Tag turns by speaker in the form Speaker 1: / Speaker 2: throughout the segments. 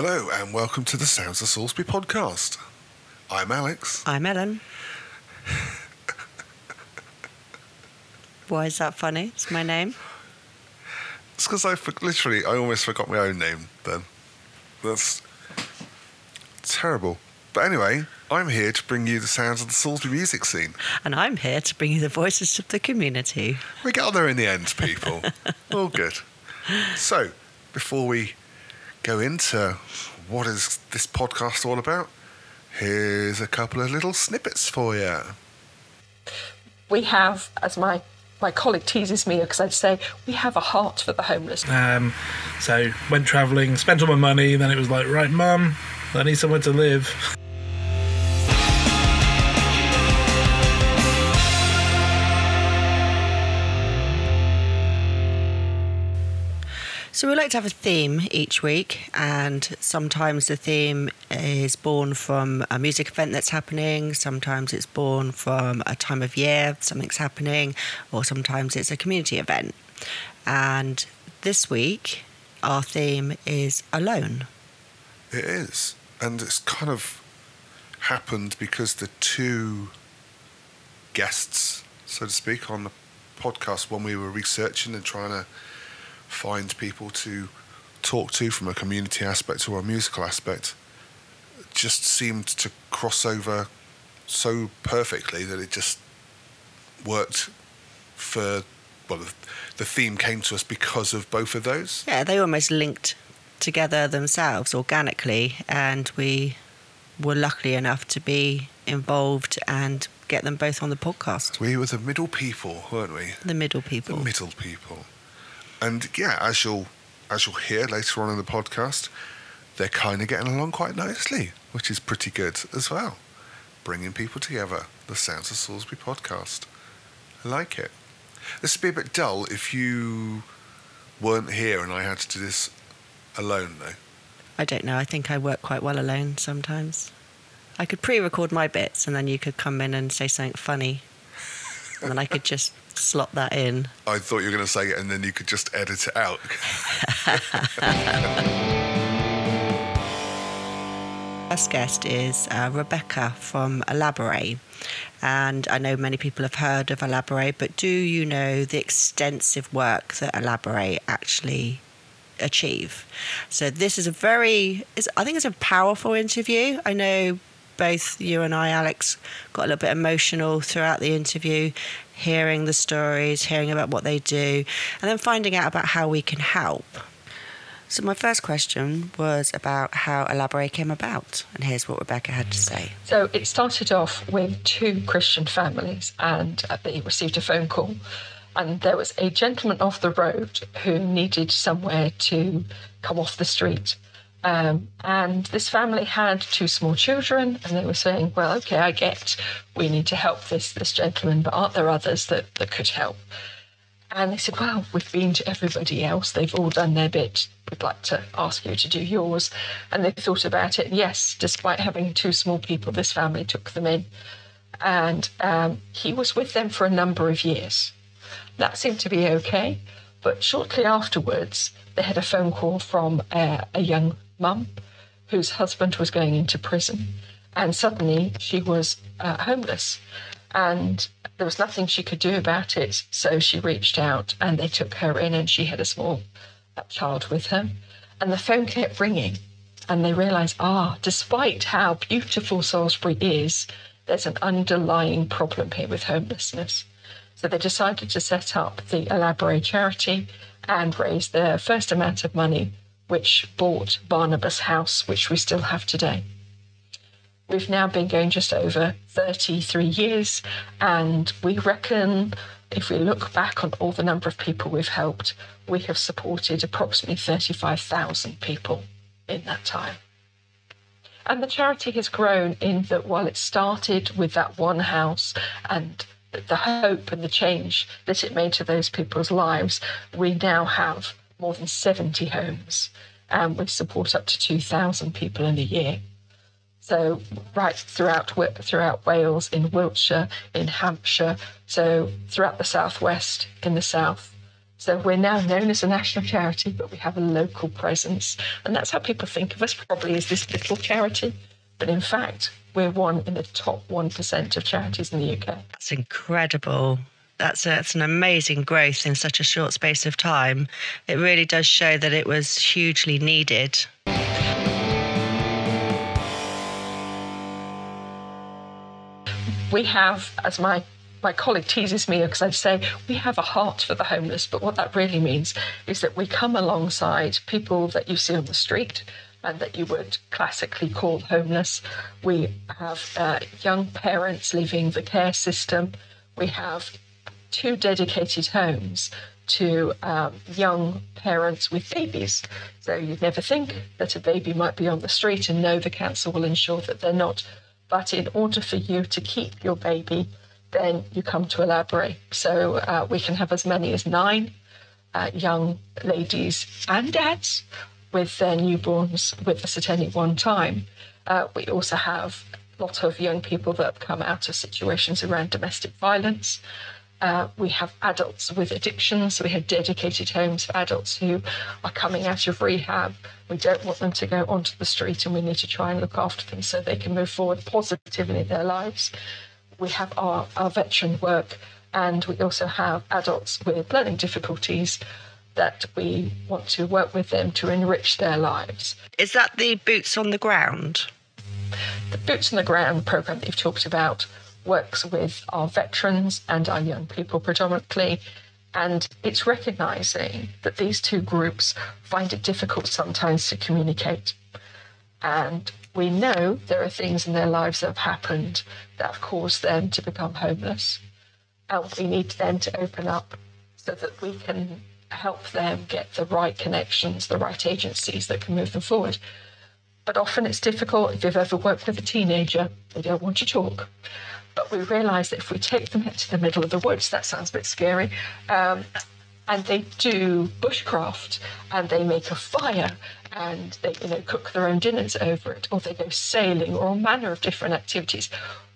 Speaker 1: Hello, and welcome to the Sounds of Salisbury podcast. I'm Alex.
Speaker 2: I'm Ellen. Why is that funny? It's my name.
Speaker 1: It's because I for- literally, I almost forgot my own name then. That's terrible. But anyway, I'm here to bring you the sounds of the Salisbury music scene.
Speaker 2: And I'm here to bring you the voices of the community.
Speaker 1: We got there in the end, people. All good. So, before we go into what is this podcast all about, here's a couple of little snippets for you.
Speaker 3: we have, as my my colleague teases me because I'd say we have a heart for the homeless.
Speaker 4: Um, so went travelling, spent all my money. Then it was like, right, mum, I need somewhere to live.
Speaker 2: So we like to have a theme each week, and sometimes the theme is born from a music event that's happening, sometimes it's born from a time of year, something's happening, or sometimes it's a community event. And this week, our theme is alone.
Speaker 1: It is. And it's kind of happened because the two guests, so to speak, on the podcast when we were researching and trying to find people to talk to from a community aspect or a musical aspect, just seemed to cross over so perfectly that it just worked for. Well, the, the theme came to us because of both of those.
Speaker 2: Yeah, they almost linked together themselves organically, and we were lucky enough to be involved and get them both on the podcast.
Speaker 1: We were the middle people, weren't we?
Speaker 2: The middle people.
Speaker 1: the middle people. And yeah, as you'll as you'll hear later on in the podcast, they're kind of getting along quite nicely, which is pretty good as well. Bringing people together, the Sounds of Salisbury podcast. I like it. This would be a bit dull if you weren't here and I had to do this alone, though.
Speaker 2: I don't know. I think I work quite well alone sometimes. I could pre-record my bits, and then you could come in and say something funny, and then I could just slot that in.
Speaker 1: I thought you were going to say it and then you could just edit it out.
Speaker 2: First guest is uh, Rebecca from Alabare. And I know many people have heard of Alabare, but do you know the extensive work that Alabare actually achieve? So this is a very, it's, I think it's a powerful interview. I know both you and I, Alex, got a little bit emotional throughout the interview, hearing the stories, hearing about what they do, and then finding out about how we can help. So my first question was about how Alabare came about, and here's what Rebecca had to say.
Speaker 3: So it started off with two Christian families, and uh, they received a phone call, and there was a gentleman off the road who needed somewhere to come off the street. Um, and this family had two small children, and they were saying, "Well, okay, I get we need to help this this gentleman, but aren't there others that that could help?" And they said, Well, we've been to everybody else. They've all done their bit. We'd like to ask you to do yours. And they thought about it. Yes, despite having two small people, this family took them in. And um, he was with them for a number of years. That seemed to be okay. But shortly afterwards, they had a phone call from uh, a young mum whose husband was going into prison. And suddenly she was uh, homeless. And there was nothing she could do about it. So she reached out and they took her in, and she had a small uh, child with her. And the phone kept ringing. And they realised, ah, despite how beautiful Salisbury is, there's an underlying problem here with homelessness. So they decided to set up the Alabare charity and raise their first amount of money, which bought Barnabas House, which we still have today. We've now been going just over 33 years, and we reckon if we look back on all the number of people we've helped, we have supported approximately 35,000 people in that time. And the charity has grown in that while it started with that one house and the hope and the change that it made to those people's lives, we now have more than 70 homes um, and we support up to 2,000 people in a year. So right throughout throughout Wales, in Wiltshire, in Hampshire, so throughout the southwest, in the south, So we're now known as a national charity, but we have a local presence. And that's how people think of us, probably as this little charity. But in fact, we're one in the top 1% of charities in the UK.
Speaker 2: That's incredible. That's, a, that's an amazing growth in such a short space of time. It really does show that it was hugely needed.
Speaker 3: We have, as my my colleague teases me because I'd say we have a heart for the homeless, but what that really means is that we come alongside people that you see on the street and that you would classically call homeless. We have uh, young parents leaving the care system. We have two dedicated homes to um, young parents with babies. So you'd never think that a baby might be on the street and know the council will ensure that they're not. But in order for you to keep your baby then you come to library. So uh, we can have as many as nine uh, young ladies and dads with their newborns with us at any one time. Uh, we also have a lot of young people that have come out of situations around domestic violence. Uh, we have adults with addictions. We have dedicated homes for adults who are coming out of rehab. We don't want them to go onto the street and we need to try and look after them so they can move forward positively in their lives we have our, our veteran work, and we also have adults with learning difficulties that we want to work with them to enrich their lives.
Speaker 2: Is that the Boots on the Ground?
Speaker 3: The Boots on the Ground program that you've talked about works with our veterans and our young people predominantly. And it's recognizing that these two groups find it difficult sometimes to communicate. And we know there are things in their lives that have happened that have caused them to become homeless. And we need them to open up so that we can help them get the right connections, the right agencies that can move them forward. But often it's difficult. If you've ever worked with a teenager, they don't want to talk. But we realise that if we take them into the middle of the woods, that sounds a bit scary, um, and they do bushcraft and they make a fire and they you know cook their own dinners over it or they go sailing or all manner of different activities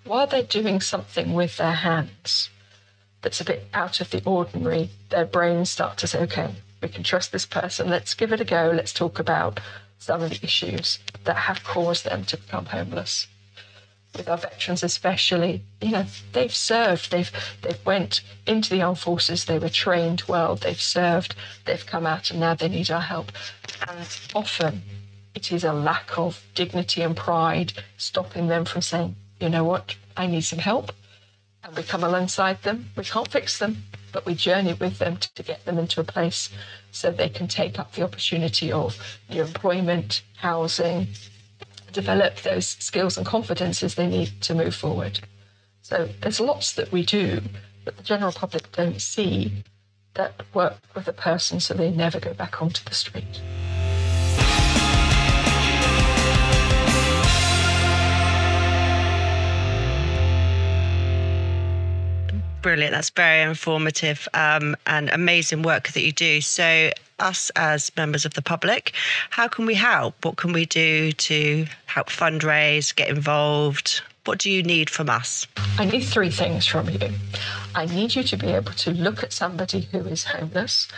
Speaker 3: while they're doing something with their hands that's a bit out of the ordinary their brains start to say okay we can trust this person. Let's give it a go. Let's talk about some of the issues that have caused them to become homeless with our veterans especially you know they've served they've they've went into the armed forces they were trained well they've served they've come out and now they need our help. And often it is a lack of dignity and pride stopping them from saying you know what? I need some help. And we come alongside them. We can't fix them but we journey with them to, to get them into a place so they can take up the opportunity of new employment housing develop those skills and confidences they need to move forward. So there's lots that we do that the general public don't see that work with a person so they never go back onto the street.
Speaker 2: Brilliant. That's very informative um, and amazing work that you do. So, us as members of the public, how can we help? What can we do to help fundraise, get involved? What do you need from us?
Speaker 3: I need three things from you. I need you to be able to look at somebody who is homeless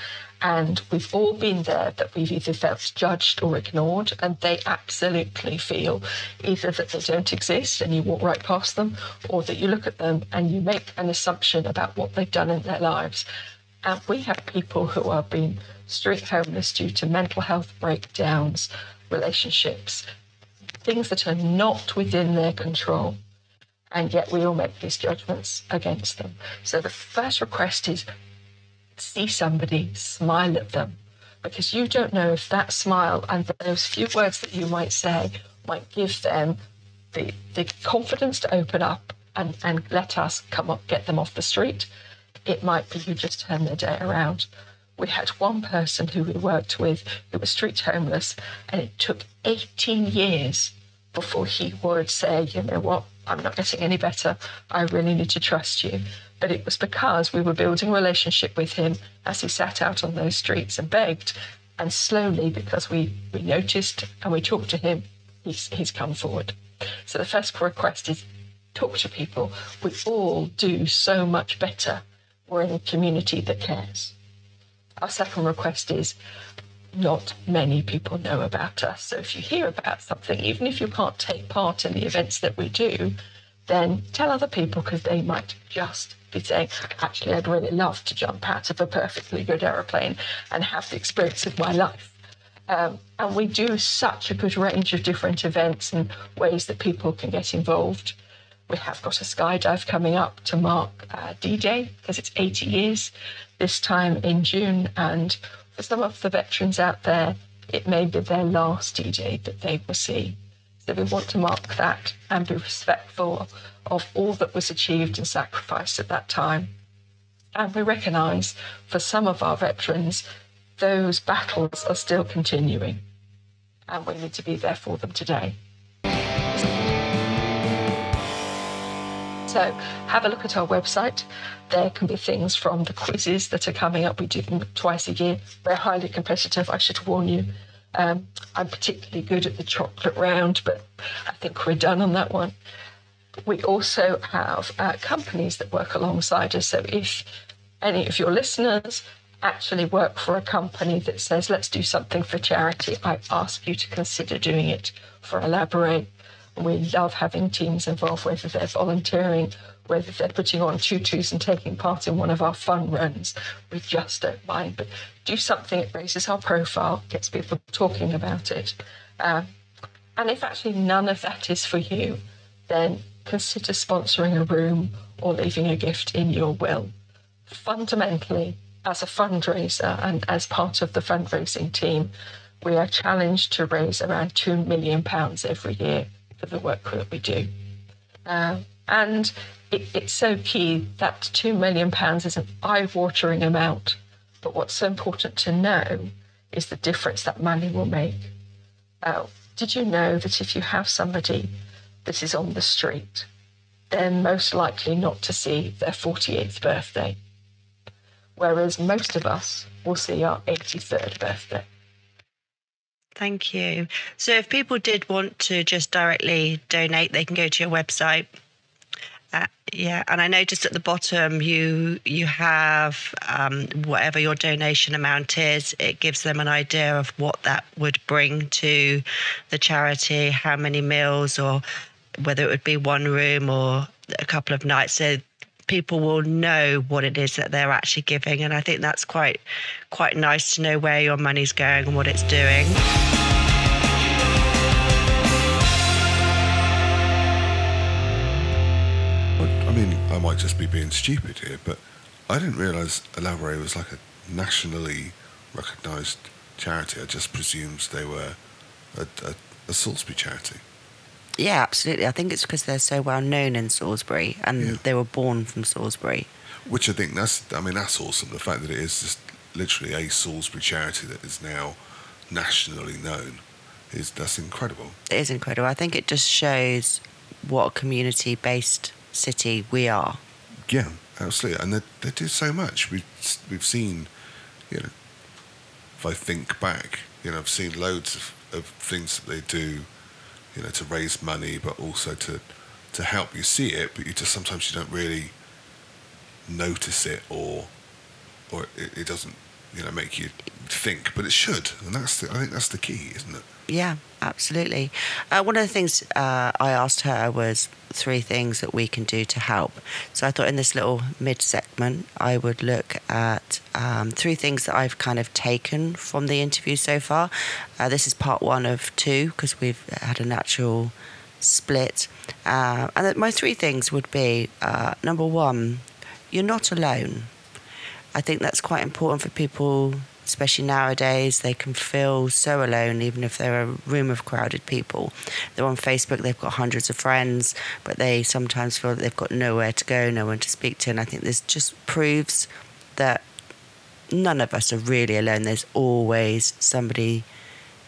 Speaker 3: and we've all been there that we've either felt judged or ignored, and they absolutely feel either that they don't exist and you walk right past them, or that you look at them and you make an assumption about what they've done in their lives. And we have people who have been street homeless due to mental health breakdowns, relationships, things that are not within their control. And yet we all make these judgments against them. So the first request is see somebody, smile at them, because you don't know if that smile and those few words that you might say might give them the, the confidence to open up and, and let us come up, get them off the street. It might be you just turn their day around. We had one person who we worked with who was street homeless, and it took 18 years before he would say, you know what, I'm not getting any better. I really need to trust you but it was because we were building a relationship with him as he sat out on those streets and begged. And slowly, because we, we noticed and we talked to him, he's, he's come forward. So the first request is talk to people. We all do so much better. We're in a community that cares. Our second request is not many people know about us. So if you hear about something, even if you can't take part in the events that we do, then tell other people because they might just be saying, actually, I'd really love to jump out of a perfectly good aeroplane and have the experience of my life. Um, and we do such a good range of different events and ways that people can get involved. We have got a skydive coming up to mark uh, D Day because it's 80 years this time in June. And for some of the veterans out there, it may be their last D Day that they will see. So we want to mark that and be respectful of all that was achieved and sacrificed at that time. And we recognise for some of our veterans, those battles are still continuing. And we need to be there for them today. So have a look at our website. There can be things from the quizzes that are coming up. We do them twice a year. They're highly competitive, I should warn you. Um, I'm particularly good at the chocolate round, but I think we're done on that one. We also have uh, companies that work alongside us. So if any of your listeners actually work for a company that says, let's do something for charity, I ask you to consider doing it for Alabare. We love having teams involved, whether they're volunteering, whether they're putting on tutus and taking part in one of our fun runs. We just don't mind. But do something that raises our profile, gets people talking about it. Um, and if actually none of that is for you, then consider sponsoring a room or leaving a gift in your will. Fundamentally, as a fundraiser and as part of the fundraising team, we are challenged to raise around £2 million every year for the work that we do. Uh, and it, it's so key that £2 million is an eye watering amount. But what's so important to know is the difference that money will make. Uh, did you know that if you have somebody that is on the street, they're most likely not to see their 48th birthday? Whereas most of us will see our 83rd birthday.
Speaker 2: Thank you. So, if people did want to just directly donate, they can go to your website. Uh, yeah, and I noticed at the bottom you you have um, whatever your donation amount is. It gives them an idea of what that would bring to the charity, how many meals, or whether it would be one room or a couple of nights. So people will know what it is that they're actually giving and i think that's quite quite nice to know where your money's going and what it's doing
Speaker 1: I mean, I might just be being stupid here, but I didn't realise Alabare was like a nationally recognised charity. I just presumed they were a, a, a Salisbury charity.
Speaker 2: Yeah, absolutely. I think it's because they're so well known in Salisbury and
Speaker 1: Yeah.
Speaker 2: they were born from Salisbury.
Speaker 1: Which I think that's, I mean, that's awesome. The fact that it is just literally a Salisbury charity that is now nationally known is that's incredible.
Speaker 2: It is incredible. I think it just shows what a community based city we are.
Speaker 1: Yeah, absolutely. And they, they do so much. We've, we've seen, you know, if I think back, you know, I've seen loads of, of things that they do, you know, to raise money, but also to, to help. You see it, but you just sometimes you don't really notice it or, or it, it doesn't, you know, make you think, but it should. And that's the, I think that's the key, isn't it?
Speaker 2: Yeah, absolutely. Uh, one of the things uh, I asked her was three things that we can do to help. So I thought in this little mid segment, I would look at um, three things that I've kind of taken from the interview so far. Uh, this is part one of two because we've had a natural split. Uh, and my three things would be uh, number one, you're not alone. I think that's quite important for people, especially nowadays. They can feel so alone, even if they're a room of crowded people. They're on Facebook, they've got hundreds of friends, but they sometimes feel that they've got nowhere to go, no one to speak to. And I think this just proves that none of us are really alone. There's always somebody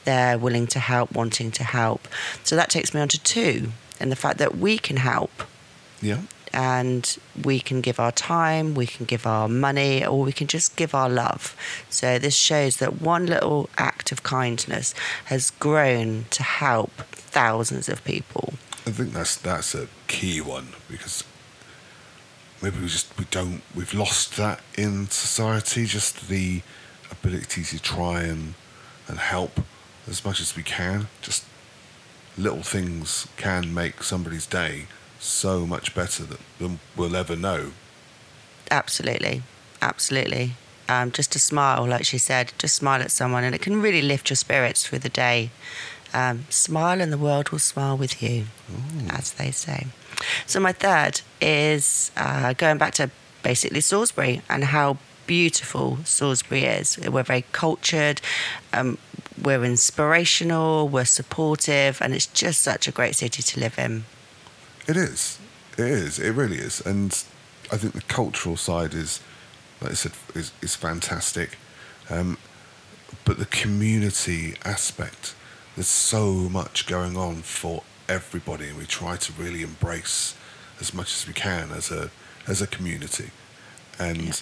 Speaker 2: there willing to help, wanting to help. So that takes me on to two, and the fact that we can help
Speaker 1: Yeah.
Speaker 2: And we can give our time, we can give our money, or we can just give our love. So this shows that one little act of kindness has grown to help thousands of people.
Speaker 1: I think that's that's a key one because maybe we just we don't we've lost that in society just the ability to try and and help as much as we can. Just little things can make somebody's day so much better than we'll ever know.
Speaker 2: Absolutely, absolutely. Um, just a smile, like she said, just smile at someone, and it can really lift your spirits through the day. Um, smile, and the world will smile with you, as they say. So my third is uh, going back to basically Salisbury and how beautiful Salisbury is. We're very cultured, um, we're inspirational, we're supportive, and it's just such a great city to live in.
Speaker 1: It is. It is. It really is. And I think the cultural side is, like I said, is, is fantastic. Um, but the community aspect, there's so much going on for everybody, and we try to really embrace as much as we can as a as a community. And yeah,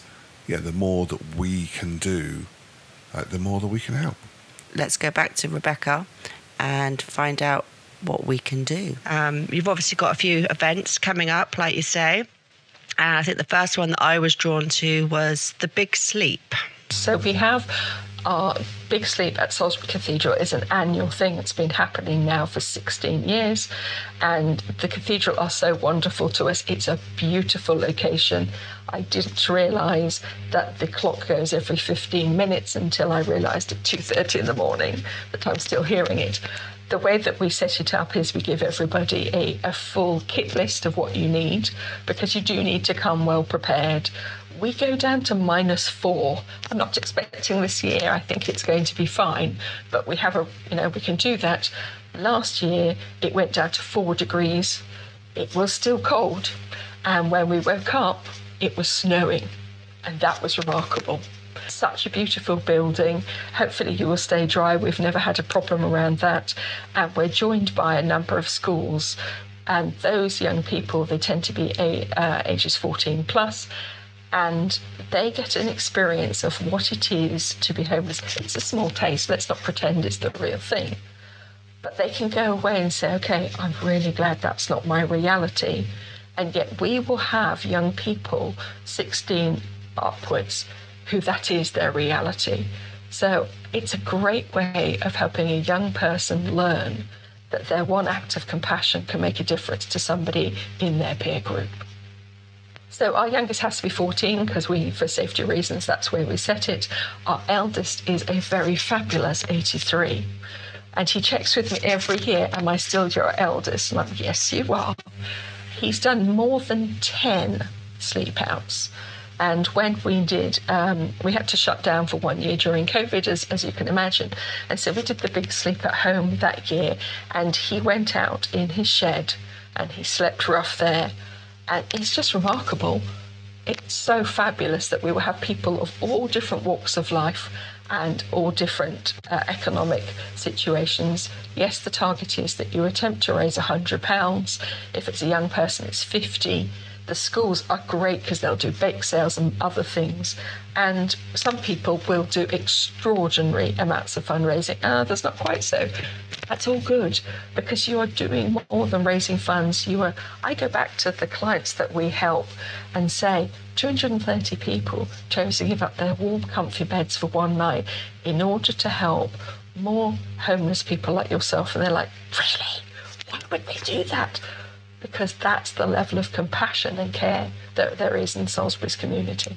Speaker 2: Yeah.
Speaker 1: the more that we can do, uh, the more that we can help.
Speaker 2: let's go back to Rebecca and find out what we can do. Um, you've obviously got a few events coming up, like you say. And I think the first one that I was drawn to was the Big Sleep.
Speaker 3: So we have our Big Sleep at Salisbury Cathedral is an annual thing. It's been happening now for 16 years, and the cathedral are so wonderful to us. It's a beautiful location. I didn't realise that the clock goes every 15 minutes until I realised at 2:30 in the morning that I'm still hearing it. The way that we set it up is we give everybody a, a full kit list of what you need because you do need to come well prepared we go down to minus four. I'm not expecting this year. I think it's going to be fine, but we have a, you know, we can do that. Last year it went down to four degrees. It was still cold, and when we woke up, it was snowing, and that was remarkable. Such a beautiful building. Hopefully, you will stay dry. We've never had a problem around that, and we're joined by a number of schools. And those young people, they tend to be uh, ages 14 plus, and they get an experience of what it is to be homeless. It's a small taste, let's not pretend it's the real thing. But they can go away and say, okay, I'm really glad that's not my reality. And yet we will have young people, 16 upwards, who that is their reality. So it's a great way of helping a young person learn that their one act of compassion can make a difference to somebody in their peer group. So our youngest has to be 14 because we, for safety reasons, that's where we set it. Our eldest is a very fabulous 83. And he checks with me every year, Am I still your eldest? And I'm, Yes, you are. He's done more than 10 sleep outs. And when we did, um, we had to shut down for one year during COVID, as, as you can imagine. And so we did the big sleep at home that year. And he went out in his shed and he slept rough there and it's just remarkable. It's so fabulous that we will have people of all different walks of life and all different uh, economic situations. Yes, the target is that you attempt to raise £100. If it's a young person, it's 50 the schools are great because they'll do bake sales and other things. And some people will do extraordinary amounts of fundraising. Ah, that's not quite so. That's all good because you are doing more than raising funds. You are. I go back to the clients that we help and say 230 people chose to give up their warm, comfy beds for one night in order to help more homeless people like yourself. And they're like, really? Why would they do that? Because that's the level of compassion and care that there is in Salisbury's community.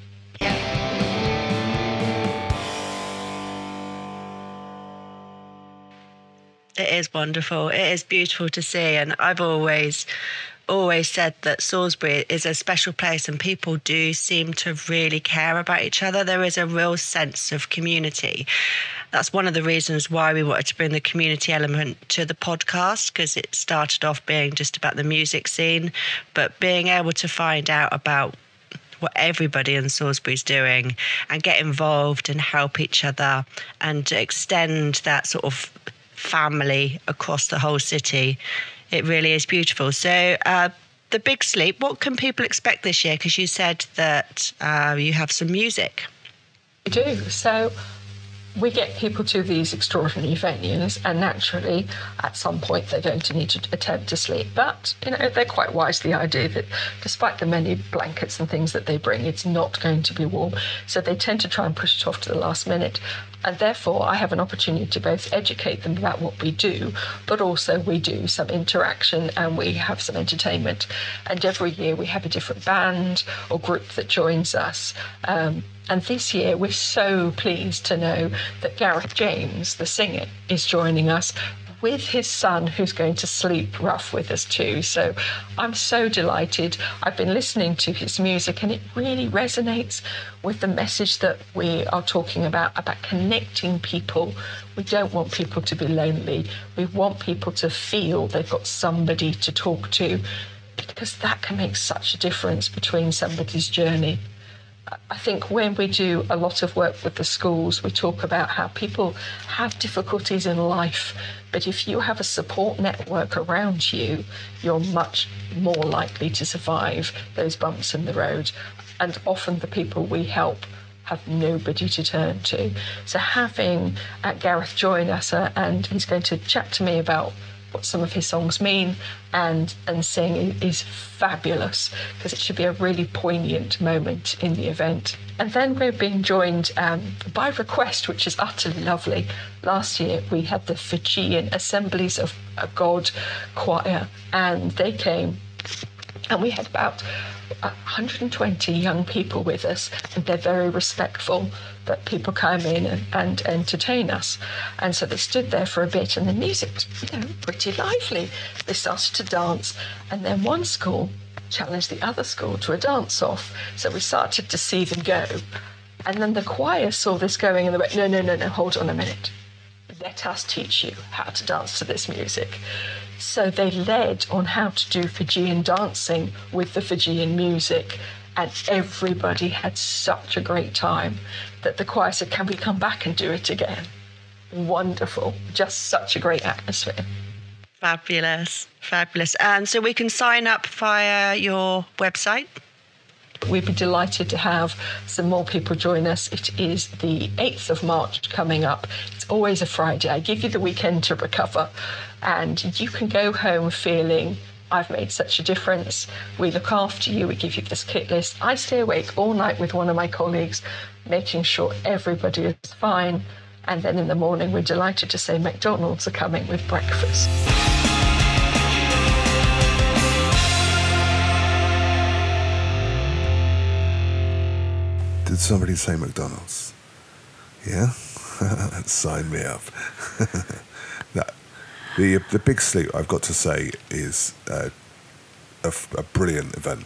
Speaker 2: It is wonderful. It is beautiful to see. And I've always, always said that Salisbury is a special place and people do seem to really care about each other. There is a real sense of community. That's one of the reasons why we wanted to bring the community element to the podcast because it started off being just about the music scene, but being able to find out about what everybody in Salisbury's doing and get involved and help each other and extend that sort of family across the whole city. It really is beautiful. So, uh, the big sleep, what can people expect this year? Because you said that uh, you have some music.
Speaker 3: We do. So, we get people to these extraordinary venues, and naturally, at some point, they're going to need to attempt to sleep. But you know, they're quite wise the idea that, despite the many blankets and things that they bring, it's not going to be warm. So they tend to try and push it off to the last minute. And therefore, I have an opportunity to both educate them about what we do, but also we do some interaction and we have some entertainment. And every year we have a different band or group that joins us. Um, and this year, we're so pleased to know that Gareth James, the singer, is joining us with his son, who's going to sleep rough with us too. So I'm so delighted. I've been listening to his music, and it really resonates with the message that we are talking about about connecting people. We don't want people to be lonely, we want people to feel they've got somebody to talk to because that can make such a difference between somebody's journey. I think when we do a lot of work with the schools, we talk about how people have difficulties in life, but if you have a support network around you, you're much more likely to survive those bumps in the road. And often the people we help have nobody to turn to. So having uh, Gareth join us, uh, and he's going to chat to me about what some of his songs mean and and sing is fabulous because it should be a really poignant moment in the event. And then we're being joined um, by request, which is utterly lovely. Last year we had the Fijian Assemblies of God choir, and they came, and we had about uh, 120 young people with us, and they're very respectful that people come in and, and, entertain us. And so they stood there for a bit, and the music was you know, pretty lively. They started to dance, and then one school challenged the other school to a dance off. So we started to see them go. And then the choir saw this going, and they went, No, no, no, no, hold on a minute. Let us teach you how to dance to this music. So they led on how to do Fijian dancing with the Fijian music. And everybody had such a great time that the choir said, Can we come back and do it again? Wonderful. Just such a great atmosphere.
Speaker 2: Fabulous. Fabulous. And so we can sign up via your website?
Speaker 3: We'd be delighted to have some more people join us. It is the 8th of March coming up. It's always a Friday. I give you the weekend to recover, and you can go home feeling I've made such a difference. We look after you, we give you this kit list. I stay awake all night with one of my colleagues, making sure everybody is fine. And then in the morning, we're delighted to say McDonald's are coming with breakfast.
Speaker 1: Did somebody say McDonald's? Yeah? Sign me up. that, the, the Big Sleep, I've got to say, is uh, a, a, brilliant event.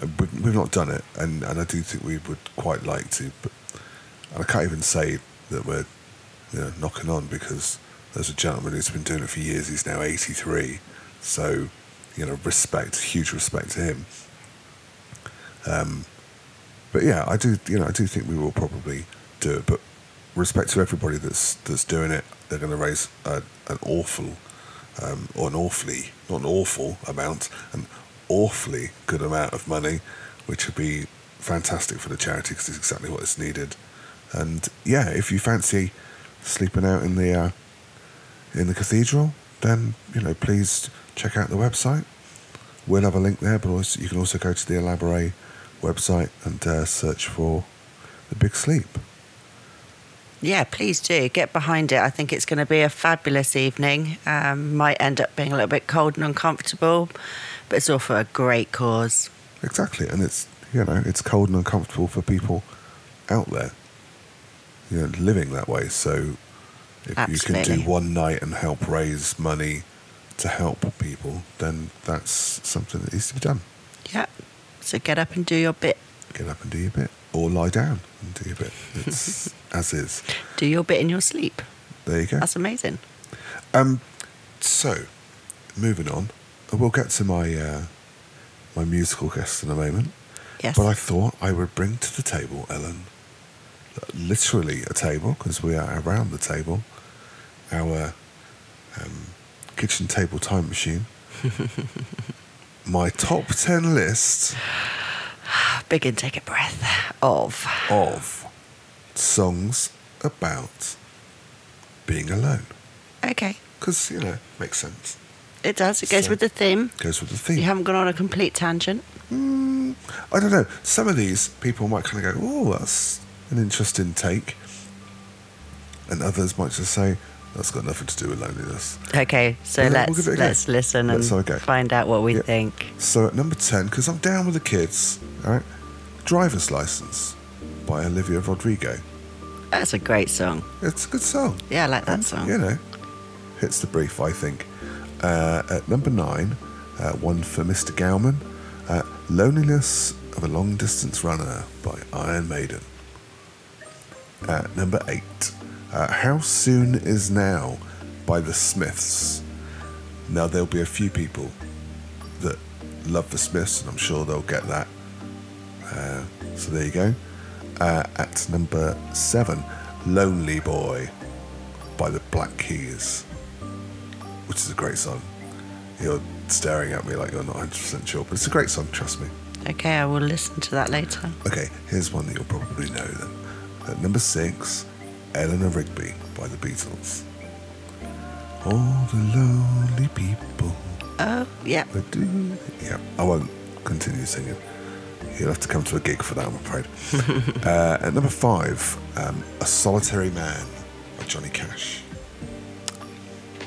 Speaker 1: We've not done it, and, and I do think we would quite like to, but I can't even say that we're you know, knocking on because there's a gentleman who's been doing it for years. He's now 83, so you know, respect, huge respect to him. Um, but yeah, I do. You know, I do think we will probably do it. But respect to everybody that's that's doing it. They're going to raise a, an awful, um, or an awfully, not an awful amount, an awfully good amount of money, which would be fantastic for the charity because it's exactly what is needed. And yeah, if you fancy sleeping out in the uh, in the cathedral, then you know please check out the website. We'll have a link there, but also, you can also go to the Alabare website and uh, search for the Big Sleep.
Speaker 2: Yeah, please do get behind it. I think it's going to be a fabulous evening. Um, might end up being a little bit cold and uncomfortable, but it's all for a great cause.
Speaker 1: Exactly, and it's you know it's cold and uncomfortable for people out there, you know, living that way. So if Absolutely. you can do one night and help raise money to help people, then that's something that needs to be done.
Speaker 2: Yeah. So get up and do your bit.
Speaker 1: Get up and do your bit, or lie down and do your bit. It's as is.
Speaker 2: Do your bit in your sleep.
Speaker 1: There you go.
Speaker 2: That's amazing.
Speaker 1: Um, so moving on, we'll get to my uh, my musical guest in a moment.
Speaker 2: Yes.
Speaker 1: But I thought I would bring to the table, Ellen, literally a table because we are around the table, our um, kitchen table time machine. my top 10 list.
Speaker 2: Begin, take a breath of.
Speaker 1: Of songs about being alone.
Speaker 2: Okay.
Speaker 1: Because, you know, makes sense.
Speaker 2: It does. It goes
Speaker 1: So-
Speaker 2: with the theme.
Speaker 1: Goes with the theme.
Speaker 2: You haven't gone on a complete tangent.
Speaker 1: Hmm, I don't know. Some of these people might kind of go, "Oh, that's an interesting take," and others might just say, "That's got nothing to do with loneliness."
Speaker 2: Okay, so
Speaker 1: Yeah,
Speaker 2: let's
Speaker 1: give it a go.
Speaker 2: let's listen
Speaker 1: Let's
Speaker 2: and
Speaker 1: have a go.
Speaker 2: find out what we
Speaker 1: Yeah.
Speaker 2: think.
Speaker 1: So at number ten, because I'm down with the kids, all right, "Driver's License" by Olivia Rodrigo.
Speaker 2: That's a great song.
Speaker 1: It's a good song.
Speaker 2: Yeah, I like that
Speaker 1: And,
Speaker 2: song.
Speaker 1: You know, hits the brief, I think. Uh, at number nine, uh, one for Mr. Gowman, uh, "Loneliness of a Long Distance Runner" by Iron Maiden. At number eight, uh, "How Soon Is Now" by the Smiths. Now there'll be a few people that love the Smiths, and I'm sure they'll get that. Uh, so there you go. Uh, at number seven, "Lonely Boy" by the Black Keys, which is a great song. You're staring at me like you're not 100% sure, but it's a great song, trust me.
Speaker 2: Okay, I will listen to that later.
Speaker 1: Okay, here's one that you'll probably know then. At number six, Eleanor Rigby by the Beatles. All the lonely people.
Speaker 2: Oh, yeah.
Speaker 1: do- Yeah, I won't continue singing. You'll have to come to a gig for that, I'm afraid. uh, at number five, um, A Solitary Man by Johnny Cash.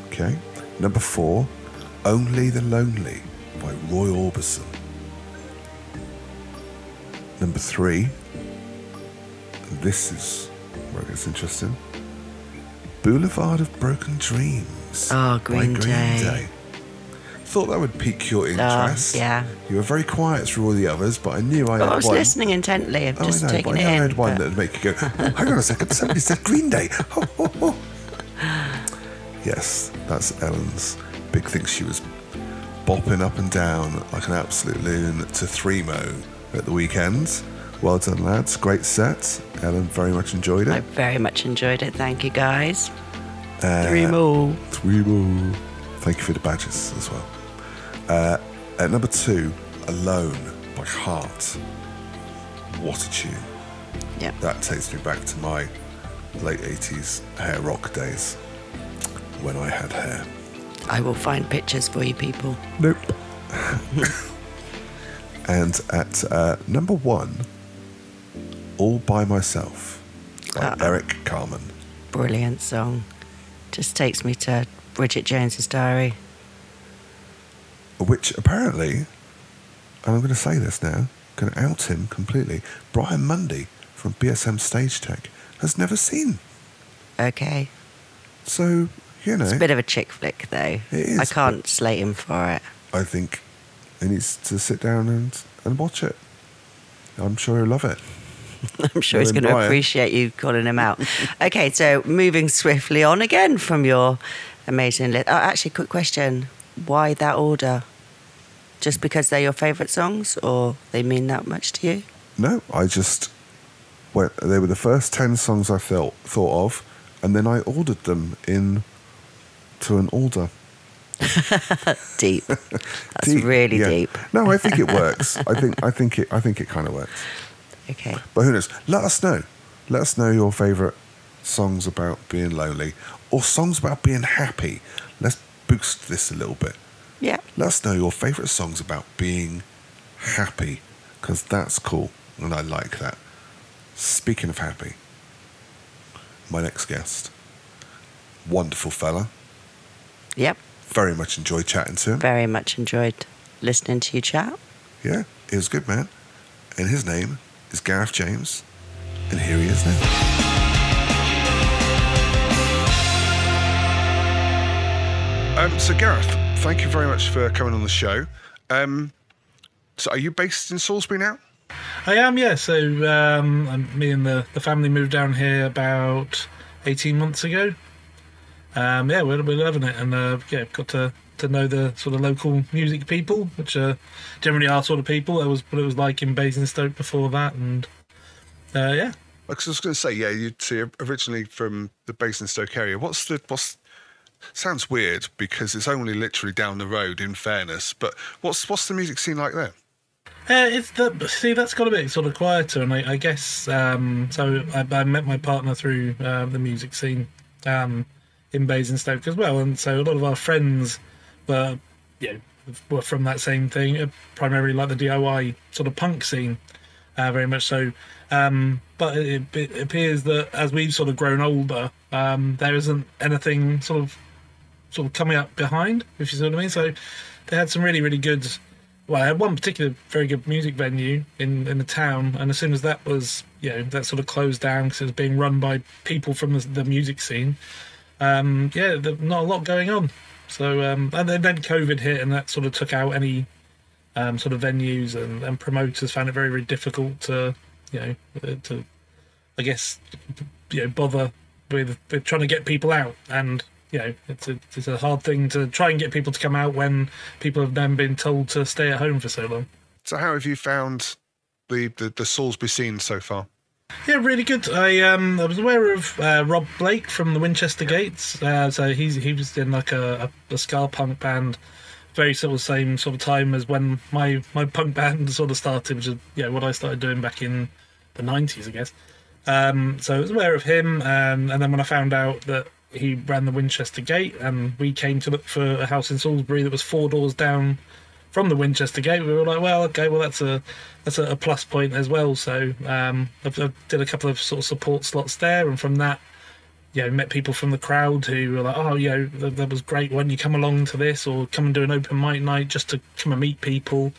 Speaker 1: Okay. Number four, Only the Lonely by Roy Orbison. Number three, this is it gets interesting. Boulevard of Broken Dreams.
Speaker 2: Oh,
Speaker 1: by
Speaker 2: Green Day.
Speaker 1: Thought that would pique your
Speaker 2: Oh,
Speaker 1: interest.
Speaker 2: yeah.
Speaker 1: You were very quiet through all the others, but I knew I
Speaker 2: Oh,
Speaker 1: had
Speaker 2: I was
Speaker 1: one.
Speaker 2: listening intently. I'm
Speaker 1: Oh,
Speaker 2: just
Speaker 1: I know,
Speaker 2: taking
Speaker 1: but I
Speaker 2: in.
Speaker 1: had one
Speaker 2: but-
Speaker 1: that would make you go, oh, hang on a second, somebody said Green Day. Oh, oh, oh. Yes, that's Ellen's big thing. She was bopping up and down like an absolute loon to Three Mo at the weekend. Well done, lads. Great set. Ellen very much enjoyed it.
Speaker 2: I very much enjoyed it. Thank you, guys.
Speaker 1: Uh,
Speaker 2: Three more.
Speaker 1: Threemo. Thank you for the badges as well. Uh, at number two, Alone by Heart. What a tune.
Speaker 2: Yep.
Speaker 1: That takes me back to my late 80s hair rock days when I had hair.
Speaker 2: I will find pictures for you people.
Speaker 1: Nope. and at uh, number one, All by Myself by
Speaker 2: Uh-oh.
Speaker 1: Eric Carmen.
Speaker 2: Brilliant song. Just takes me to Bridget Jones's diary.
Speaker 1: Which apparently, and I'm going to say this now, going to out him completely. Brian Mundy from BSM Stage Tech has never seen.
Speaker 2: Okay.
Speaker 1: So, you know,
Speaker 2: It's a bit of a chick flick, though.
Speaker 1: It is,
Speaker 2: I can't slate him for it.
Speaker 1: I think he needs to sit down and, and watch it. I'm sure he'll love it.
Speaker 2: I'm sure he's going to appreciate you calling him out. okay, so moving swiftly on again from your amazing list. Oh, actually, quick question. Why that order? Just because they're your favourite songs or they mean that much to you?
Speaker 1: No, I just went, they were the first 10 songs I felt, thought of, and then I ordered them in to an order.
Speaker 2: Deep. That's
Speaker 1: Deep,
Speaker 2: really
Speaker 1: yeah.
Speaker 2: deep.
Speaker 1: No, I think it works. I think I think it I think it kind of works.
Speaker 2: Okay.
Speaker 1: But who knows? Let us know. Let us know your favourite songs about being lonely or songs about being happy. Let's boost this a little bit.
Speaker 2: Yeah.
Speaker 1: Let us know your favourite songs about being happy because that's cool and I like that. Speaking of happy, my next guest, wonderful fella.
Speaker 2: Yep.
Speaker 1: Very much enjoyed chatting to him.
Speaker 2: Very much enjoyed listening to you chat.
Speaker 1: Yeah, he was good man. And his name is Gareth James. And here he is now. Um, so, Gareth, thank you very much for coming on the show. Um, so, are you based in Salisbury now?
Speaker 4: I am, yeah. So um, me and the, the family moved down here about 18 months ago. Um, yeah, we're, we're loving it. And uh, yeah, got to, to know the sort of local music people, which are generally our sort of people. That was what it was like in Basingstoke before that. And uh, yeah,
Speaker 1: I was going to say, yeah, you'd see originally from the Basingstoke area. What's the what's sounds weird because it's only literally down the road. In fairness, but what's what's the music scene like there?
Speaker 4: Uh, it's the see that's got a bit sort of quieter, and I, I guess um, so. I, I met my partner through uh, the music scene um, in Basingstoke as well, and so a lot of our friends you know, were from that same thing, uh, primarily like the DIY sort of punk scene, uh, very much so. Um, but it, it appears that as we've sort of grown older, um, there isn't anything sort of sort of coming up behind, if you see what I mean. So they had some really, really good. Well, I had one particular very good music venue in in the town, and as soon as that was, you know, that sort of closed down because it was being run by people from the, the music scene. Um, yeah, the, not a lot going on. So um, and then, COVID hit, and that sort of took out any um, sort of venues and, and promoters found it very, very difficult to, you know, uh, to, I guess, you know, bother with, with trying to get people out and you know, it's a it's a hard thing to try and get people to come out when people have then been told to stay at home for so long.
Speaker 1: So, how have you found the the, the Salisbury scene so far?
Speaker 4: Yeah, really good. I um I was aware of uh, Rob Blake from the Winchester Gates. Uh, so he's he was in like a, a, a ska punk band, very sort of same sort of time as when my my punk band sort of started, which is yeah what I started doing back in the nineties, I guess. Um, so I was aware of him, um, and then when I found out that he ran the Winchester Gate, and we came to look for a house in Salisbury that was four doors down from the Winchester Gate. We were like, well, okay, well that's a that's a, plus point as well. So um, I, I did a couple of sort of support slots there, and from that, you know, met people from the crowd who were like, oh, you know, that, that was great. When you come along to this or come and do an open mic night just to come and meet people?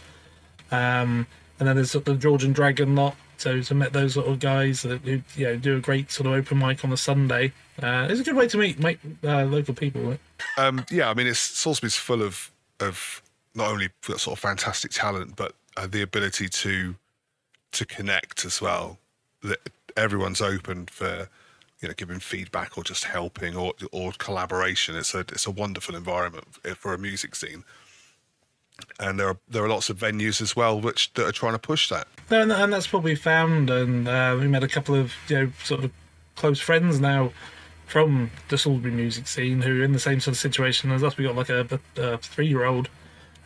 Speaker 4: Um, and then there's the Georgian Dragon lot. So to met those of guys that who you know do a great sort of open mic on a Sunday. Uh, it's a good way to meet meet uh, local people. Right?
Speaker 1: Um, yeah, I mean, it's Salisbury's full of of not only sort of fantastic talent, but uh, the ability to to connect as well. That everyone's open for you know giving feedback or just helping or or collaboration. It's a it's a wonderful environment for a music scene and there are there are lots of venues as well which that are trying to push that.
Speaker 4: And, and that's what we found, and uh, we met a couple of you know sort of close friends now from the Salisbury music scene who are in the same sort of situation as us. We got like a, a, a three year old,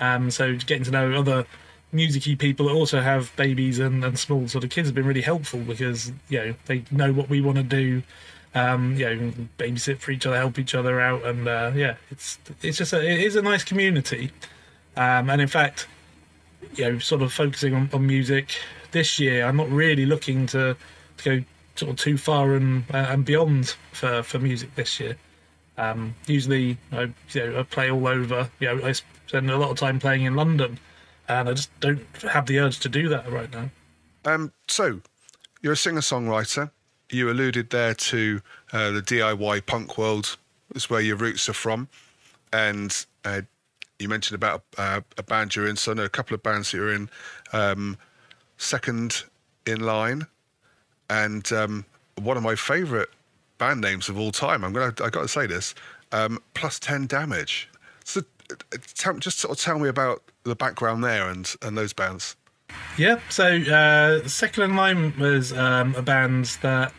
Speaker 4: um, so getting to know other musicy people that also have babies and, and small sort of kids has been really helpful because you know they know what we want to do. Um, you know, babysit for each other, help each other out, and uh, yeah, it's it's just a, it is a nice community. Um, and in fact, you know, sort of focusing on, on music this year, I'm not really looking to, to go sort of too far and uh, and beyond for, for music this year. Um, usually, I, you know, I play all over. You know, I spend a lot of time playing in London, and I just don't have the urge to do that right now.
Speaker 1: Um, so, you're a singer-songwriter. You alluded there to uh, the DIY punk world, is where your roots are from, and uh, you mentioned about uh, a band you're in. So I know a couple of bands that you're in. Um, second in line, and um, one of my favourite band names of all time. I'm gonna I got to say this. Um, plus ten damage. Tell, just sort of tell me about the background there and and those bands.
Speaker 4: Yeah, so uh, Second in Line was um, a band that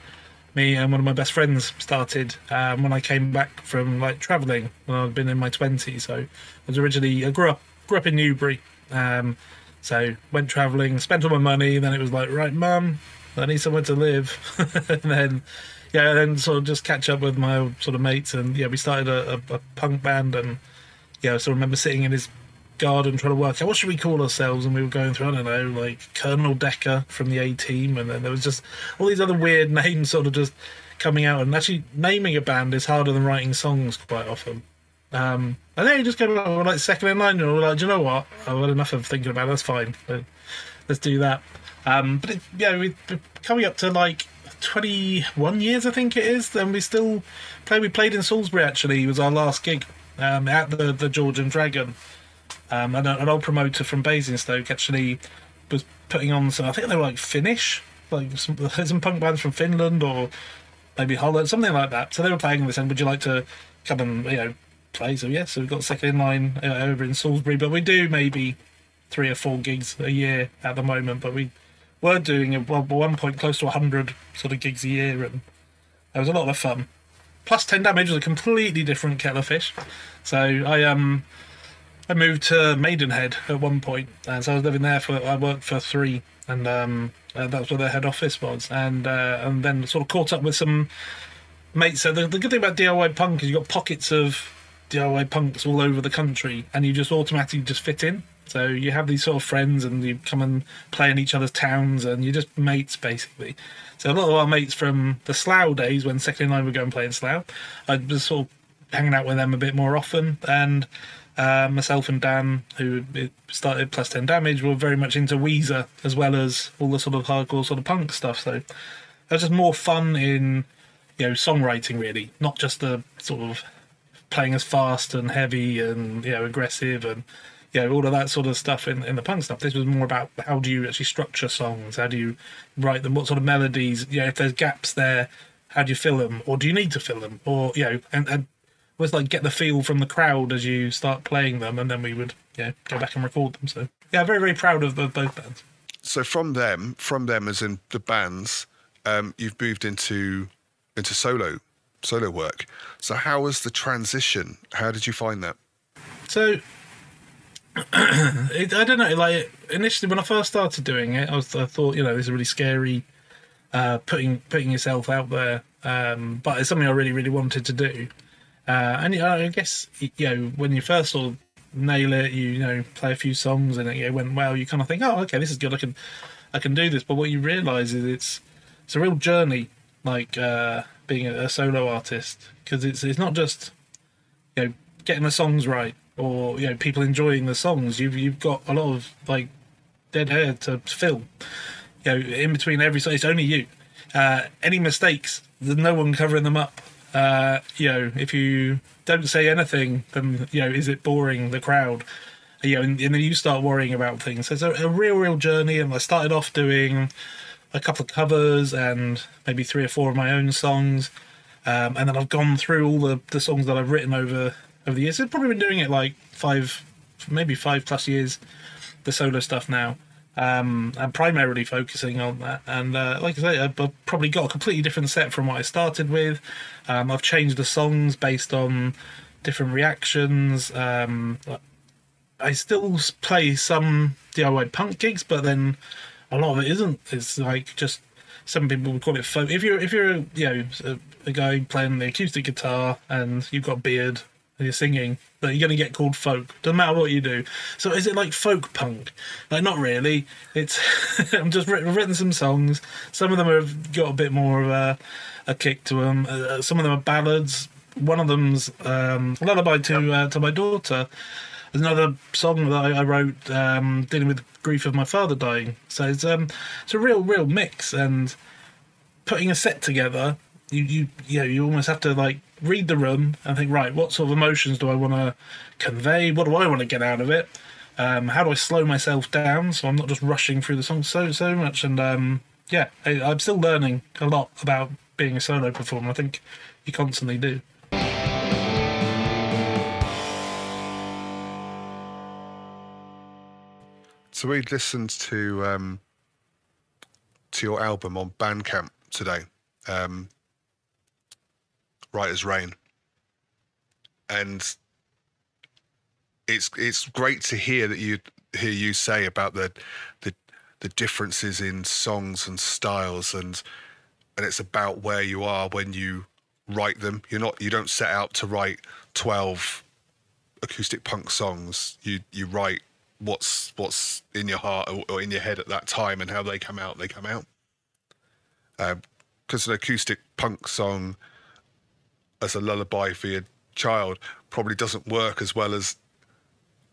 Speaker 4: me and one of my best friends started um, when I came back from like traveling when I'd been in my twenties. So I was originally I grew up grew up in Newbury, um, so went traveling, spent all my money. Then it was like, right, mum, I need somewhere to live. and then yeah, then sort of just catch up with my sort of mates, and yeah, we started a, a, a punk band, and yeah, so I remember sitting in his garden trying to work out what should we call ourselves, and we were going through I don't know like Colonel Decker from the A Team, and then there was just all these other weird names sort of just coming out. And actually, naming a band is harder than writing songs quite often. Um, and then you just came up with like second in line, and we're like, do you know what? I've had enough of thinking about it. That's fine. Let's do that. Um, but it, yeah, we're coming up to like 21 years, I think it is. Then we still play. We played in Salisbury. Actually, it was our last gig um, at the the Georgian Dragon. Um, and an old promoter from Basingstoke actually was putting on some. I think they were like Finnish, like some, some punk bands from Finland or maybe Holland, something like that. So they were playing and would you like to come and you know play? So yes, so we've got second in line uh, over in Salisbury, but we do maybe three or four gigs a year at the moment. But we were doing at one point close to hundred sort of gigs a year, and it was a lot of fun. Plus ten damage was a completely different kettle of fish. So I um I moved to Maidenhead at one point, and so I was living there for. I worked for three, and um, uh, that's where their head office was, and uh, and then sort of caught up with some mates. So the, the good thing about DIY punk is you've got pockets of DIY punks all over the country, and you just automatically just fit in. So you have these sort of friends, and you come and play in each other's towns, and you're just mates basically. So a lot of our mates from the Slough days, when Second in Line were going playing Slough, I was sort of hanging out with them a bit more often, and uh, myself and Dan, who started Plus 10 Damage, were very much into Weezer as well as all the sort of hardcore sort of punk stuff. So it was just more fun in, you know, songwriting really, not just the sort of playing as fast and heavy and, you know, aggressive and, you know, all of that sort of stuff in, in the punk stuff. This was more about how do you actually structure songs? How do you write them? What sort of melodies? You know, if there's gaps there, how do you fill them? Or do you need to fill them? Or, you know, and, and was like get the feel from the crowd as you start playing them, and then we would yeah go back and record them. So yeah, very very proud of, of both bands.
Speaker 1: So from them, from them as in the bands, um, you've moved into into solo solo work. So how was the transition? How did you find that?
Speaker 4: So it, I don't know. Like initially, when I first started doing it, I was I thought you know this is really scary, uh, putting putting yourself out there. Um, but it's something I really really wanted to do. Uh, and I guess you know when you first sort of nail it, you, you know play a few songs and it you know, went well. You kind of think, oh, okay, this is good. I can I can do this. But what you realise is it's it's a real journey, like uh, being a, a solo artist, because it's it's not just you know getting the songs right or you know people enjoying the songs. You've you've got a lot of like dead air to fill. You know, in between every song, it's only you. Uh, any mistakes, there's no one covering them up uh, you know, if you don't say anything, then you know, is it boring the crowd? You know, and, and then you start worrying about things. So it's a, a, real, real journey. And I started off doing a couple of covers and maybe three or four of my own songs, um, and then I've gone through all the, the songs that I've written over over the years. I've probably been doing it like five, maybe five plus years, the solo stuff now um, and primarily focusing on that. And uh, like I say, I've probably got a completely different set from what I started with. Um, I've changed the songs based on different reactions. Um, I still play some DIY punk gigs, but then a lot of it isn't. It's like just some people would call it folk. If you're if you're you know a, guy playing the acoustic guitar and you've got beard you're singing, that you're going to get called folk. Doesn't matter what you do. So is it like folk punk? Like not really. It's I'm just written, written some songs. Some of them have got a bit more of a, a kick to them. Uh, some of them are ballads. One of them's um, lullaby to uh, to my daughter. There's another song that I, I wrote um, dealing with the grief of my father dying. So it's um it's a real real mix and putting a set together you you you know you almost have to like read the room and think right what sort of emotions do I want to convey what do I want to get out of it um, how do I slow myself down so I'm not just rushing through the song so so much and um, yeah I, am still learning a lot about being a solo performer I think you constantly do.
Speaker 1: So we listened to um, to your album on Bandcamp today. Um, right as rain. And it's it's great to hear that you hear you say about the the the differences in songs and styles and and it's about where you are when you write them. You're not you don't set out to write twelve acoustic punk songs. You you write what's what's in your heart or, or in your head at that time and how they come out. They come out. Because uh, an acoustic punk song as a lullaby for your child probably doesn't work as well as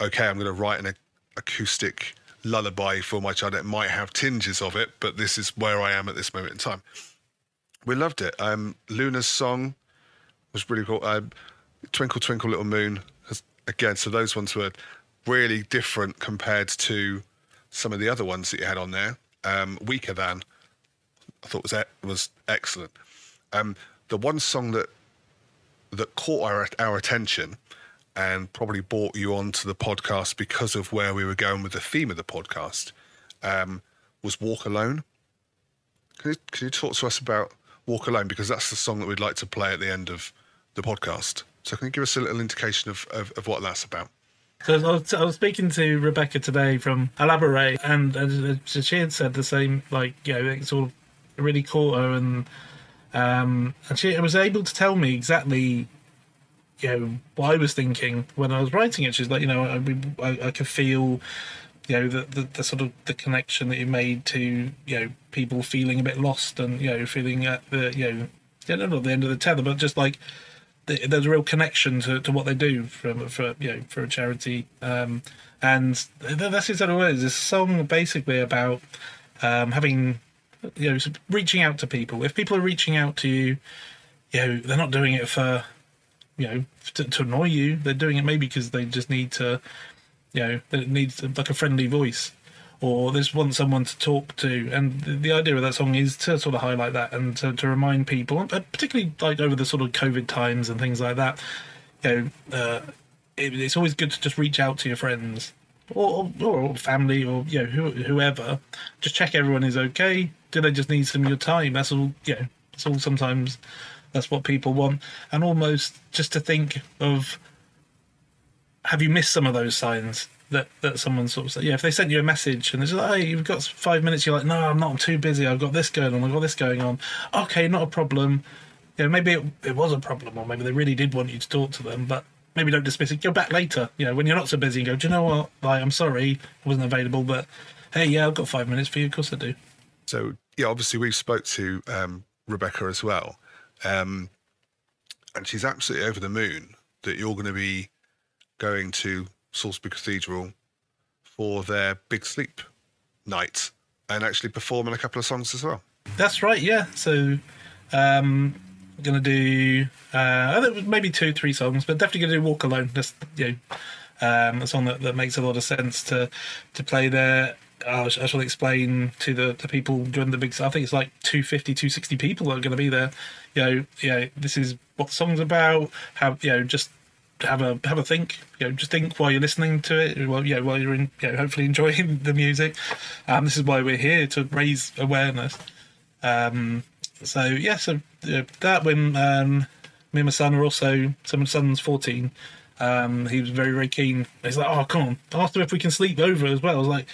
Speaker 1: okay i'm going to write an acoustic lullaby for my child. It might have tinges of it but this is where i am at this moment in time. We loved it. Um, luna's song was really cool. Uh, twinkle twinkle little moon has, again so those ones were really different compared to some of the other ones that you had on there. Um, weaker than i thought was was excellent. Um, the one song that that caught our, our attention and probably brought you onto the podcast because of where we were going with the theme of the podcast um, was Walk Alone. Can you, can you talk to us about Walk Alone? Because that's the song that we'd like to play at the end of the podcast. So can you give us a little indication of, of, of what that's about?
Speaker 4: So I was, I was speaking to Rebecca today from Alabare, and, and she had said the same. Like, you know, it sort of really caught her, and um, and she was able to tell me exactly, you know, what I was thinking when I was writing it. She's like, you know, I, I, I could feel, you know, the, the the sort of the connection that you made to, you know, people feeling a bit lost and you know feeling at the, you know, I don't know, the end of the tether, but just like there's a real connection to, to what they do for for you know for a charity, um, and that's exactly what it is. This song basically about um, having you know reaching out to people. If people are reaching out to you, you know they're not doing it for you know to, to annoy you. They're doing it maybe because they just need to you know it needs like a friendly voice or they just want someone to talk to. And the, the idea of that song is to sort of highlight that and to, to remind people, particularly like over the sort of COVID times and things like that. You know, uh, it, it's always good to just reach out to your friends or, or, or family or you know who, whoever. Just check everyone is okay. Do they just need some of your time? That's all. You know, that's all. Sometimes that's what people want, and almost just to think of have you missed some of those signs? that that someone sort of said, yeah, if they sent you a message and they're like, hey, you've got five minutes, you're like, no, I'm not, I'm too busy, I've got this going on, I've got this going on. Okay, not a problem. You know, maybe it, it was a problem, or maybe they really did want you to talk to them, but maybe don't dismiss it. Go back later, you know, when you're not so busy and go, do you know what? Like, I'm sorry, I wasn't available, but hey, yeah, I've got five minutes for you. Of course I do.
Speaker 1: So, yeah, obviously we've spoke to um, Rebecca as well. Um, and she's absolutely over the moon that you're going to be going to Salisbury Cathedral for their big sleep night and actually performing a couple of songs as well.
Speaker 4: That's right, yeah. So, um, gonna do uh, maybe two, three songs, but definitely gonna do "Walk Alone." That's you know, um, a song that, that makes a lot of sense to to play there. I shall explain to the, the people during the big. I think it's like 250, 260 people that are going to be there. You know, you know, this is what the song's about. How you know, just have a have a think. You know, just think while you're listening to it. While you know, while you're in, you know, hopefully enjoying the music. Um, this is why we're here to raise awareness. Um, so yeah, so uh, that when um, me and my son are also. So my son's 14. Um, he was very very keen. He's like, oh come on, ask them if we can sleep over as well. I was like.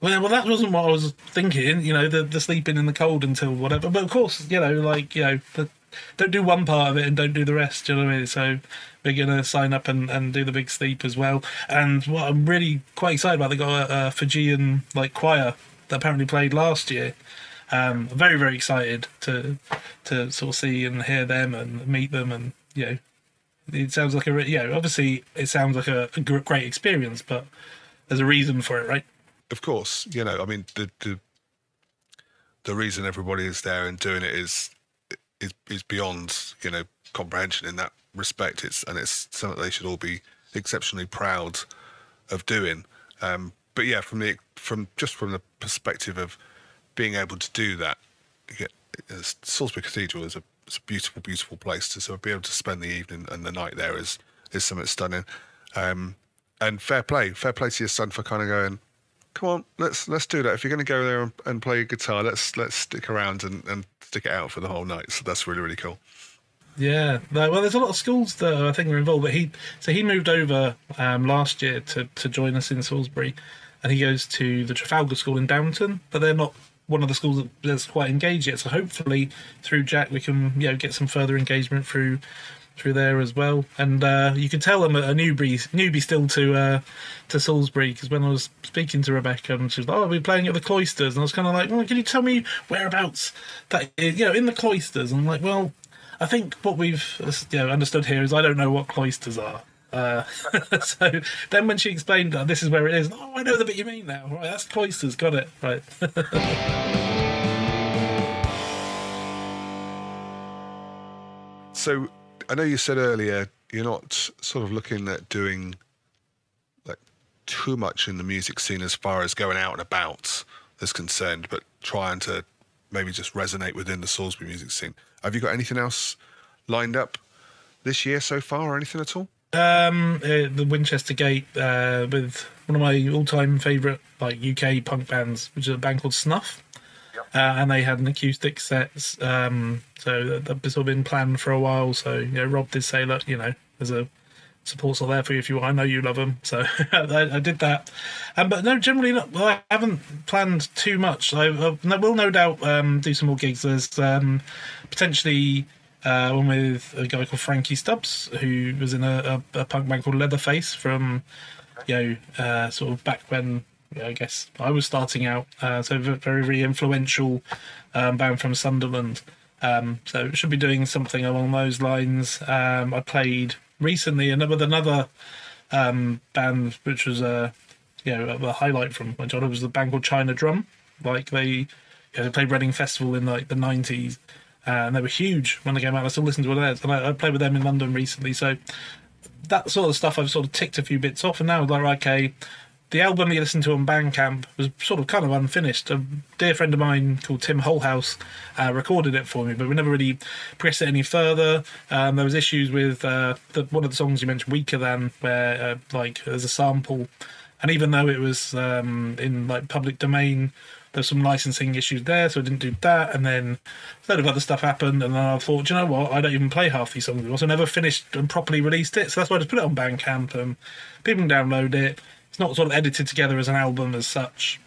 Speaker 4: Well, well, that wasn't what I was thinking. You know, the the sleeping in the cold until whatever. But of course, you know, like you know, the, don't do one part of it and don't do the rest. You know what I mean? So we're gonna sign up and, and do the big sleep as well. And what I'm really quite excited about, they got a, a Fijian like choir that apparently played last year. Um, very very excited to to sort of see and hear them and meet them and you know it sounds like a yeah obviously it sounds like a, a great experience but there's a reason for it right
Speaker 1: of course you know i mean the the the reason everybody is there and doing it is is is beyond you know comprehension in that respect. It's and it's something they should all be exceptionally proud of doing. Um, but yeah, from the from just from the perspective of being able to do that, yeah, Salisbury Cathedral is a, a beautiful, beautiful place to of be able to spend the evening and the night there is is something stunning. Um, and fair play, fair play to your son for kind of going, come on, let's let's do that. If you're going to go there and, and play guitar, let's let's stick around and, and stick it out for the whole night. So that's really really cool.
Speaker 4: Yeah, well, there's a lot of schools that I think are involved. But he, so he moved over um, last year to to join us in Salisbury, and he goes to the Trafalgar School in Downton. But they're not one of the schools that's quite engaged yet. So hopefully through Jack we can you know get some further engagement through through there as well. And uh, you can tell I'm a, newbie newbie still to uh, to Salisbury because when I was speaking to Rebecca and she was like, "Oh, we're playing at the cloisters," and I was kind of like, "Well, can you tell me whereabouts that is? You know, in the cloisters?" And I'm like, "Well." I think what we've you know, understood here is I don't know what cloisters are. Uh, so then when she explained that this is where it is, oh, I know the bit you mean now. Right, that's cloisters. Got it. Right.
Speaker 1: so I know you said earlier you're not sort of looking at doing like too much in the music scene as far as going out and about is concerned, but trying to maybe just resonate within the Salisbury music scene. Have you got anything else lined up this year so far, or anything at all?
Speaker 4: Um, uh, the Winchester Gate uh, with one of my all-time favourite like UK punk bands, which is a band called Snuff. Uh, and they had an acoustic set, um, so that's sort of been planned for a while. So you know, Rob did say, look, you know, there's a supports are there for you if you. I know you love them, so I, I, did that. Um, but no, generally not. Well, I haven't planned too much. I, I will no doubt um, do some more gigs. There's um, potentially uh, one with a guy called Frankie Stubbs, who was in a, a, a punk band called Leatherface from, you know, uh, sort of back when I guess I was starting out. Uh, so very, very influential um, band from Sunderland. Um, so should be doing something along those lines. Um, I played recently another with another um, band, which was a you know a highlight from my childhood was the band called China Drum. Like they, you know, they played Reading Festival in like the nineties, uh, and they were huge when they came out. I still listen to theirs, and I, I played with them in London recently. So that sort of stuff, I've sort of ticked a few bits off, and now like okay, the album you listened to on Bandcamp was sort of kind of unfinished. A dear friend of mine called Tim Holehouse uh, recorded it for me, but we never really pressed it any further. Um, there was issues with uh, the, one of the songs you mentioned, "Weaker Than," where uh, like there's a sample, and even though it was um, in like public domain, there's some licensing issues there, so I didn't do that. And then a load of other stuff happened, and then I thought, you know what, I don't even play half these songs so I never finished and properly released it. So that's why I just put it on Bandcamp and people can download it not sort of edited together as an album as such.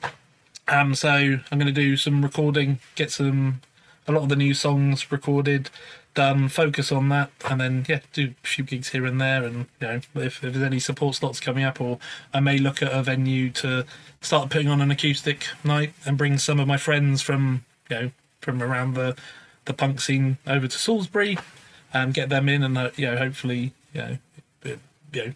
Speaker 4: Um, so I'm going to do some recording, get some a lot of the new songs recorded, done, focus on that, and then yeah, do a few gigs here and there. And you know, if, if there's any support slots coming up, or I may look at a venue to start putting on an acoustic night and bring some of my friends from you know from around the the punk scene over to Salisbury, and get them in, and uh, you know, hopefully, you know, you know,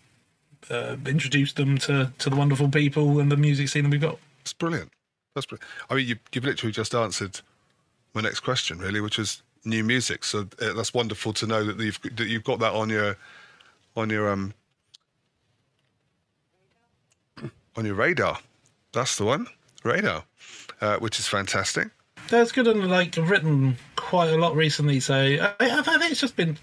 Speaker 4: uh, introduce them to, to the wonderful people and the music scene that we've got.
Speaker 1: It's brilliant. That's brilliant. I mean, you, you've literally just answered my next question, really, which is new music. So uh, that's wonderful to know that you've that you've got that on your on your um on your radar. That's the one, radar, uh, which is fantastic.
Speaker 4: That's good, and like I've written quite a lot recently. So I, I think it's just been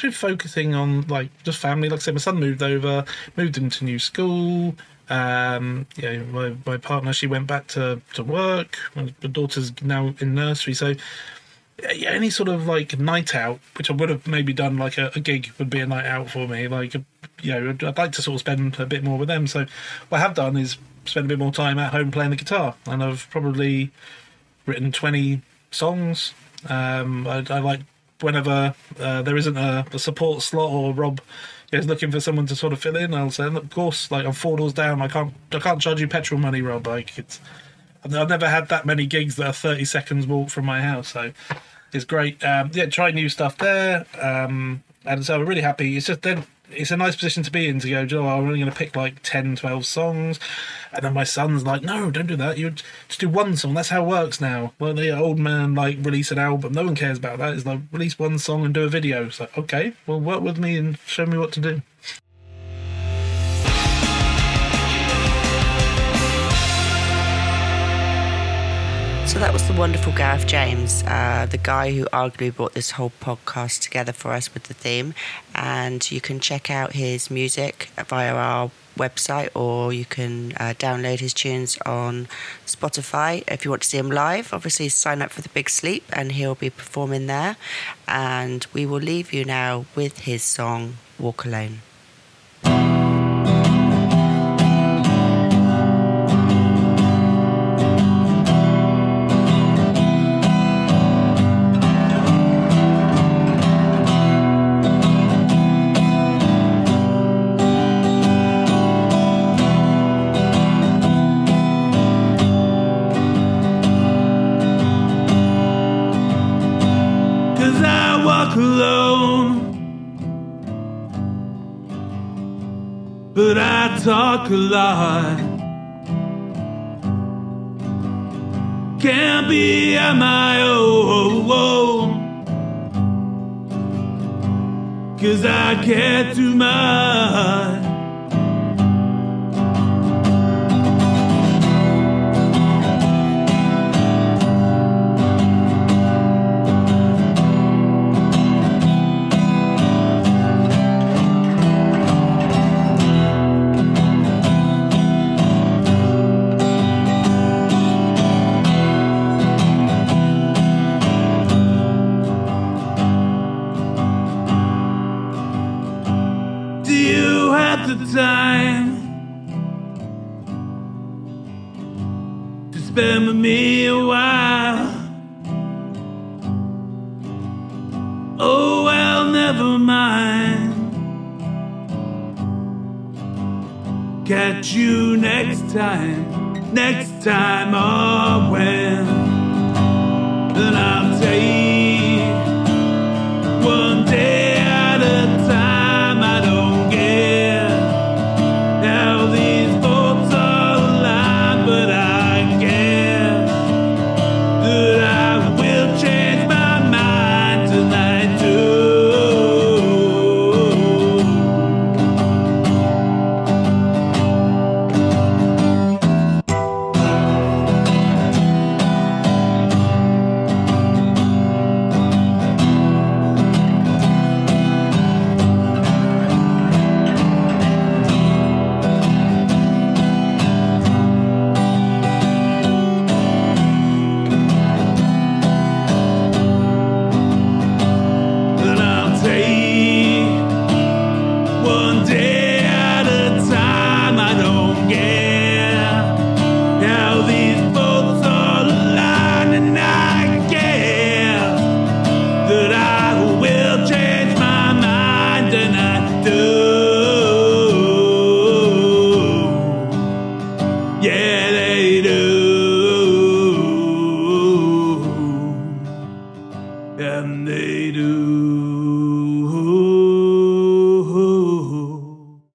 Speaker 4: been focusing on like just family. Like I said, my son moved over, moved into new school. Um, you know, my, my partner she went back to to work. My, my daughter's now in nursery, so yeah, any sort of like night out, which I would have maybe done like a, a, gig, would be a night out for me. Like, you know, I'd, I'd like to sort of spend a bit more with them. So, what I have done is spend a bit more time at home playing the guitar, and I've probably written twenty songs. Um, I, I like whenever uh, there isn't a, a, support slot or Rob is looking for someone to sort of fill in, I'll say, of course, like I'm four doors down. I can't I can't charge you petrol money, Rob. Like it's I've never had that many gigs that are 30 seconds walk from my house, so it's great. Um, yeah, try new stuff there, um, and so I'm really happy. It's just then it's a nice position to be in to go, Joe, I'm only going to pick like 10, 12 songs. And then my son's like, no, don't do that. You just do one song. That's how it works now. Well, the old man like release an album. No one cares about that. It's like release one song and do a video. It's like, okay, well, work with me and show me what to do.
Speaker 2: So that was the wonderful Gareth James, uh, the guy who arguably brought this whole podcast together for us with the theme. And you can check out his music via our website or you can uh, download his tunes on Spotify. If you want to see him live, obviously sign up for the Big Sleep and he'll be performing there. And we will leave you now with his song, Walk Alone.
Speaker 5: Can't be on my own. Cause I care too much. Oh, well, never mind. Catch you next time, next time, oh, or when. Then I'll